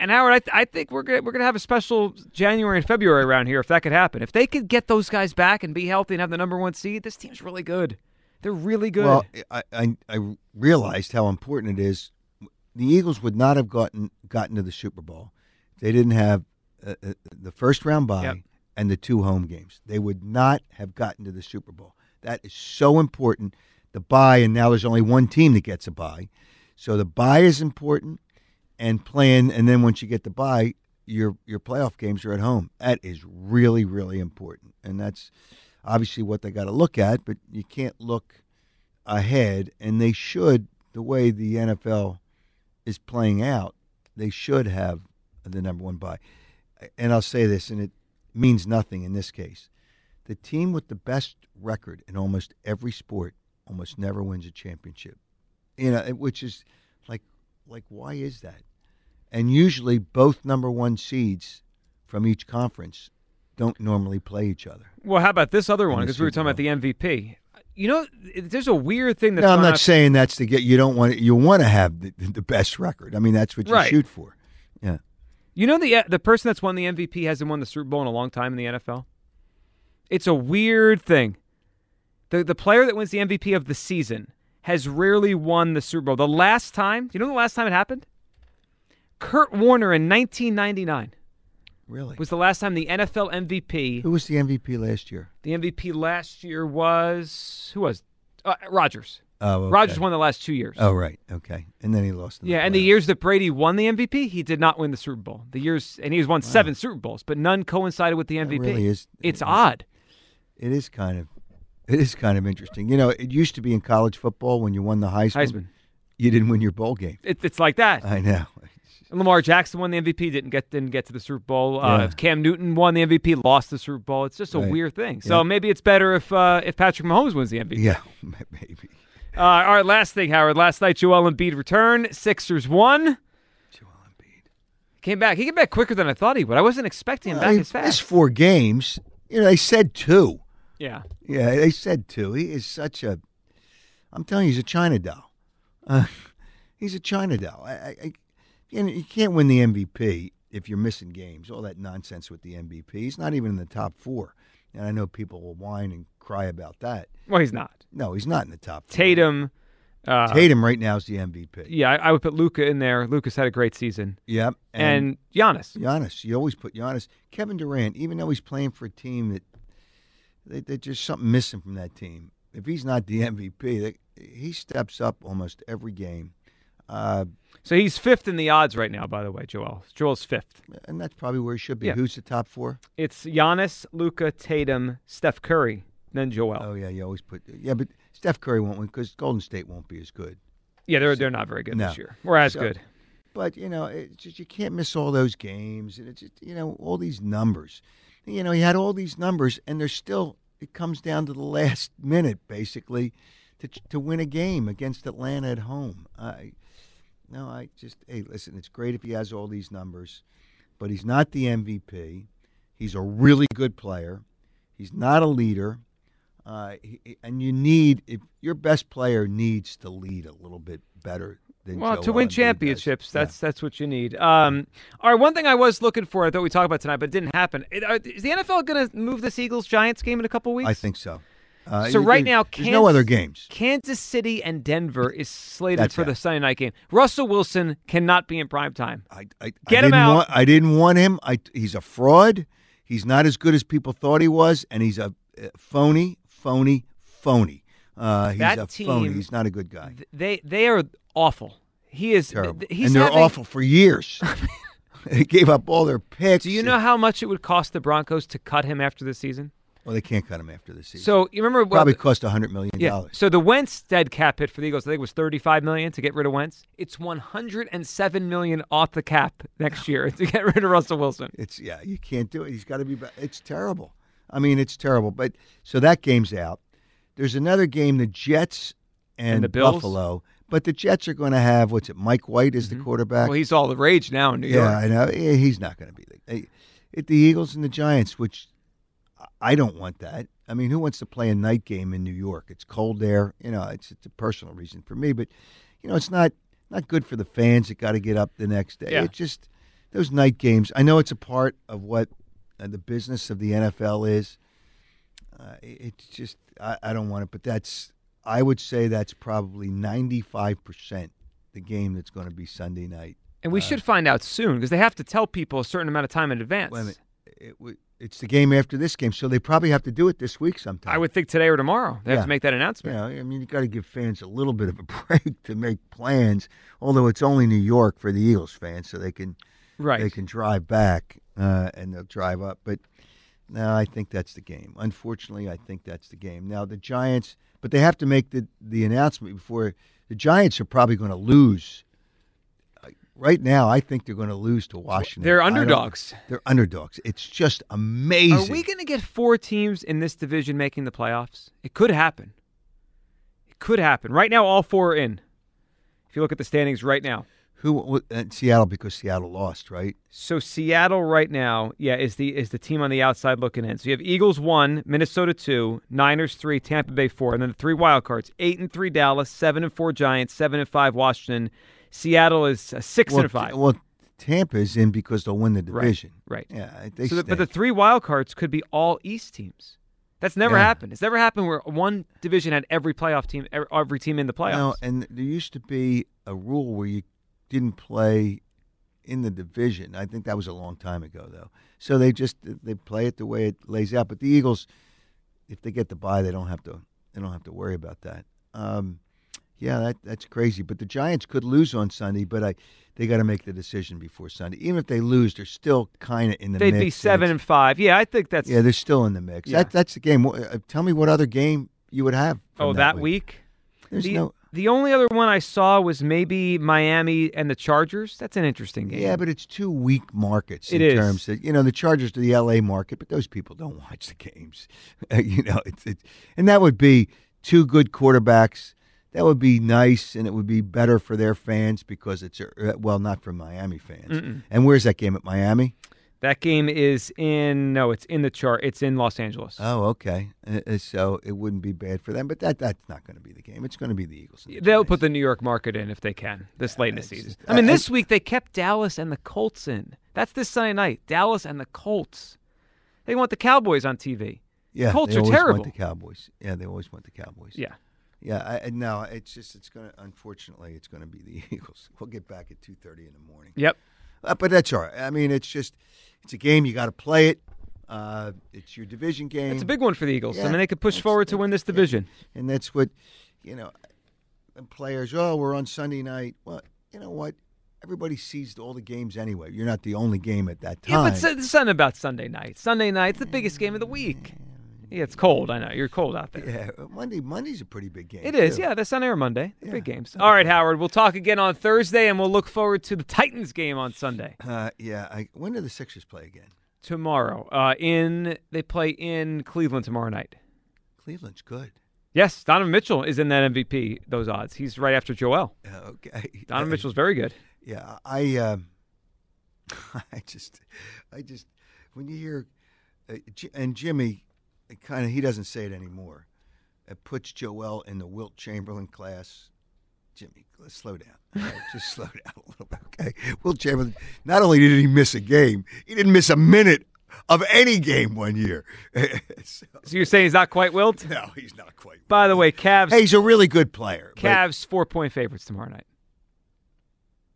And Howard, I, th- I think we're gonna we're gonna have a special January and February around here if that could happen. If they could get those guys back and be healthy and have the number one seed, this team's really good. They're really good.
Well, I, I I realized how important it is. The Eagles would not have gotten gotten to the Super Bowl they didn't have uh, uh, the first round bye
Yep.
and the two home games. They would not have gotten to the Super Bowl. That is so important. The bye, and now there's only one team that gets a bye, so the bye is important. And playing, and then once you get the bye, your your playoff games are at home. That is really really important, and that's obviously what they got to look at. But you can't look ahead, and they should. The way the NFL is playing out, they should have the number one bye. And I'll say this, and it means nothing in this case. The team with the best record in almost every sport almost never wins a championship. You know, which is like, like why is that? And usually, both number one seeds from each conference don't normally play each other.
well, how about this other one? Because we were talking about the MVP. You know, there's a weird thing that.
No, I'm not saying that's to get. You don't want you want to have the, the best record. I mean, that's what you
Right.
shoot for. Yeah.
You know the the person that's won the MVP hasn't won the Super Bowl in a long time in the NFL. It's a weird thing. The the player that wins the MVP of the season has rarely won the Super Bowl. The last time, do you know the last time it happened? Kurt Warner in 1999
Really?
was the last time the NFL MVP.
Who was the MVP last year?
The MVP last year was who was uh, Rodgers.
Oh, okay.
Rodgers won the last two years.
Oh, right. Okay. And then he lost.
Yeah, and the years that Brady won the MVP, he did not win the Super Bowl. The years, and he's won seven Super Bowls, but none coincided with the MVP.
really is-
it's
it is-
odd.
It is kind of, it is kind of interesting. You know, it used to be in college football when you won the Heisman,
Heisman.
you didn't win your bowl game.
It, it's like that.
I know.
Lamar Jackson won the MVP, didn't get didn't get to the Super Bowl. Uh, Cam Newton won the MVP, lost the Super Bowl. It's just a
Right.
weird thing. So
Yeah.
maybe it's better if uh, if Patrick Mahomes wins the MVP.
Yeah, maybe.
Uh, all right, last thing, Howard. Last night, Joel Embiid returned. Sixers won.
Joel Embiid.
Came back. He came back quicker than I thought he would. I wasn't expecting him
Well,
back as fast.
missed four games. You know, they said two.
Yeah.
Yeah, they said two. He is such a. I'm telling you, he's a China doll. Uh, he's a China doll. I, I, you can't win the MVP if you're missing games. All that nonsense with the MVP. He's not even in the top four. And I know people will whine and cry about that.
Well, he's not.
No, he's not in the top. Four.
Tatum. Uh,
Tatum right now is the MVP.
Yeah, I, I would put Luka in there. Luka's had a great season.
Yep.
And, Giannis.
Giannis, you always put Giannis. Kevin Durant, even though he's playing for a team that they, there's just something missing from that team. If he's not the MVP, they, he steps up almost every game, uh,
So he's fifth in the odds right now, by the way, Joel. Joel's fifth.
and that's probably where he should be.
Yeah.
Who's the top four?
It's Giannis, Luka, Tatum, Steph Curry, then Joel.
Oh yeah, you always put yeah, but Steph Curry won't win because Golden State won't be as good.
yeah, they're they're not very good
No.
this year. We're as
So-
good.
But you know, just you can't miss all those games, and it's just, you know all these numbers. You know, he had all these numbers, and there's still it comes down to the last minute basically to to win a game against Atlanta at home. I no, I just hey, listen, it's great if he has all these numbers, but he's not the MVP. He's a really good player. He's not a leader. Uh, and you need if your best player needs to lead a little bit better than
Well,
Joel
to win
Embiid does.
championships,
Yeah.
that's that's what you need. Um, all right, one thing I was looking for, I thought we talked about tonight, but it didn't happen. Are- Is the NFL going to move this Eagles Giants game in a couple weeks?
I think so. Uh,
So right now,
there's no other games.
Kansas City and Denver is slated
That's
for the
it.
Sunday night game. Russell Wilson cannot be in prime time.
I, I,
Get
I
him out.
Want, I didn't want him. I, he's a fraud. He's not as good as people thought he was, and he's a uh, phony, phony, phony. Uh, he's
That
a phony. He's not a good guy.
They they are awful. He is
Terrible.
He's
and they're
having-
awful for years. they gave up all their picks.
Do you know how much it would cost the Broncos to cut him after the season?
Well, they can't cut him after the season.
So you remember well,
probably cost a hundred million
Yeah. So the Wentz dead cap hit for the Eagles, I think, was thirty-five million to get rid of Wentz. It's one hundred and seven million off the cap next year to get rid of Russell Wilson.
It's yeah, you can't do it. He's got to be. It's terrible. I mean, it's terrible. But so that game's out. There's another game, the Jets and,
And the Bills?
Buffalo. But the Jets are going to have what's it? Mike White is the quarterback.
Mm-hmm. Well, he's all the rage now in New York.
yeah,
York.
I know. He's not going to be the. It, the Eagles and the Giants, which I don't want that. I mean, who wants to play a night game in New York? It's cold there. You know, it's it's a personal reason for me, but you know, it's not not good for the fans that got to get up the next day.
Yeah.
It just those night games. I know it's a part of what uh, the business of the NFL is. Uh, it's just I, I don't want it, but that's I would say that's probably ninety five percent the game that's going to be Sunday night.
And we should find out soon because they have to tell people a certain amount of time in advance.
Wait a minute. It, w- it's the game after this game, so they probably have to do it this week sometime.
I would think today or tomorrow they have to make that announcement.
Yeah, I mean, you got to give fans a little bit of a break to make plans. Although it's only New York for the Eagles fans, so they can
Right.
they can drive back uh, and they'll drive up. But no, I think that's the game. Unfortunately, I think that's the game. Now the Giants, but they have to make the the announcement before the Giants are probably going to lose. Uh, Right now, I think they're going to lose to Washington.
They're underdogs.
They're underdogs. It's just amazing.
Are we going to get four teams in this division making the playoffs? It could happen. It could happen. Right now, all four are in. If you look at the standings right now.
Who uh, Seattle because Seattle lost, right?
So Seattle right now, yeah, is the is the team on the outside looking in. So you have Eagles one, Minnesota two, Niners three, Tampa Bay four, and then the three wild cards: eight and three Dallas, seven and four Giants, seven and five Washington. Seattle is uh, six
well,
and five.
Well, Tampa's in because they'll win the division.
right.
Yeah, they
so the, but the three wild cards could be all East teams. That's never
Yeah.
happened. It's never happened where one division had every playoff team, every, every team in the playoffs.
No, and there used to be a rule where you didn't play in the division. I think that was a long time ago, though. So they just they play it the way it lays out. But the Eagles, if they get the bye, they don't have to they don't have to worry about that. Um, Yeah, that that's crazy. But the Giants could lose on Sunday, but I they got to make the decision before Sunday. Even if they lose, they're still kind of in the
They'd
mix.
be seven and five. Yeah, I think that's.
Yeah, they're still in the mix.
Yeah.
That, that's the game. Uh, tell me what other game you would have.
oh, that week.
There's
the,
no.
The only other one I saw was maybe Miami and the Chargers. That's an interesting game.
Yeah, but it's two weak markets
It
in
is.
terms of you know the Chargers to the L.A. market, but those people don't watch the games. Uh, you know, it's it, and that would be two good quarterbacks. That would be nice, and it would be better for their fans because it's a, well, not for Miami fans.
Mm-mm.
And where's that game at Miami?
That game is in no, it's in the chart. It's in Los Angeles.
Oh, okay. Uh, uh, so it wouldn't be bad for them, but that that's not going to be the game. It's going to be the Eagles. the
They'll
Giants.
put the New York market in if they can this late in the season.
just-
I mean,
I-
this week they kept Dallas and the Colts in. That's this Sunday night. Dallas and the Colts. They want the Cowboys on TV.
yeah,
Colts
they
are
always
terrible.
Want the Cowboys. Yeah, they always want the Cowboys.
Yeah.
Yeah, I, no, it's just it's going to. Unfortunately, it's going to be the Eagles. We'll get back at two thirty in the morning.
Yep.
Uh, but that's all right. I mean, it's just it's a game. You got to play it. Uh, it's your division game.
It's a big one for the Eagles. I
Yeah,
mean, they could push forward to win this
yeah.
division.
and that's what you know. Players, oh, we're on Sunday night. Well, you know what? Everybody sees all the games anyway. You're not the only game at that time.
Yeah, but s- there's something about Sunday night. Sunday night's the biggest game of the week. Yeah, it's cold. I know you're cold out there.
yeah, Monday. Monday's a pretty big game.
It is,
too.
yeah. That's on air Monday. The big games. All right, Howard. We'll talk again on Thursday, and we'll look forward to the Titans game on Sunday
Uh, yeah. I, when do the Sixers play again?
tomorrow. Uh, in they play in Cleveland tomorrow night.
Cleveland's good.
Yes, Donovan Mitchell is in that MVP. Those odds. He's right after Joel.
Uh, okay.
Donovan Mitchell's very good.
Yeah, I, um, I just, I just, when you hear, uh, and Jimmy, kind of, he doesn't say it anymore. It puts Joel in the Wilt Chamberlain class. Jimmy, let's slow down. Right, just slow down a little bit, okay? Wilt Chamberlain. Not only did he miss a game, he didn't miss a minute of any game one year. So-
So you're saying he's not quite Wilt?
no, he's not quite.
By the way, Cavs.
Hey, he's a really good player.
Cavs four point favorites tomorrow night.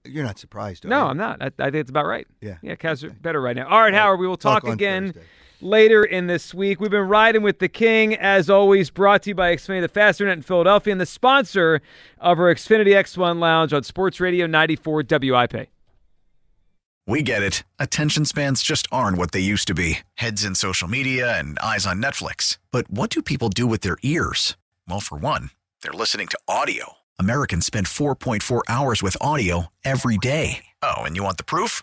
You're not surprised, are
No,
you?
I'm not. I, I think it's about right.
Yeah.
Yeah, Cavs are better right now. All right, Howard, we will talk,
Talk
again
Thursday.
Later in this week. We've been riding with the King, as always, brought to you by Xfinity, the faster net in Philadelphia, and the sponsor of our Xfinity X1 Lounge on Sports Radio 94 WIP.
We get it. Attention spans just aren't what they used to be heads in social media and eyes on Netflix. But what do people do with their ears? Well, for one, they're listening to audio. Americans spend 4.4 hours with audio every day. Oh, and you want the proof?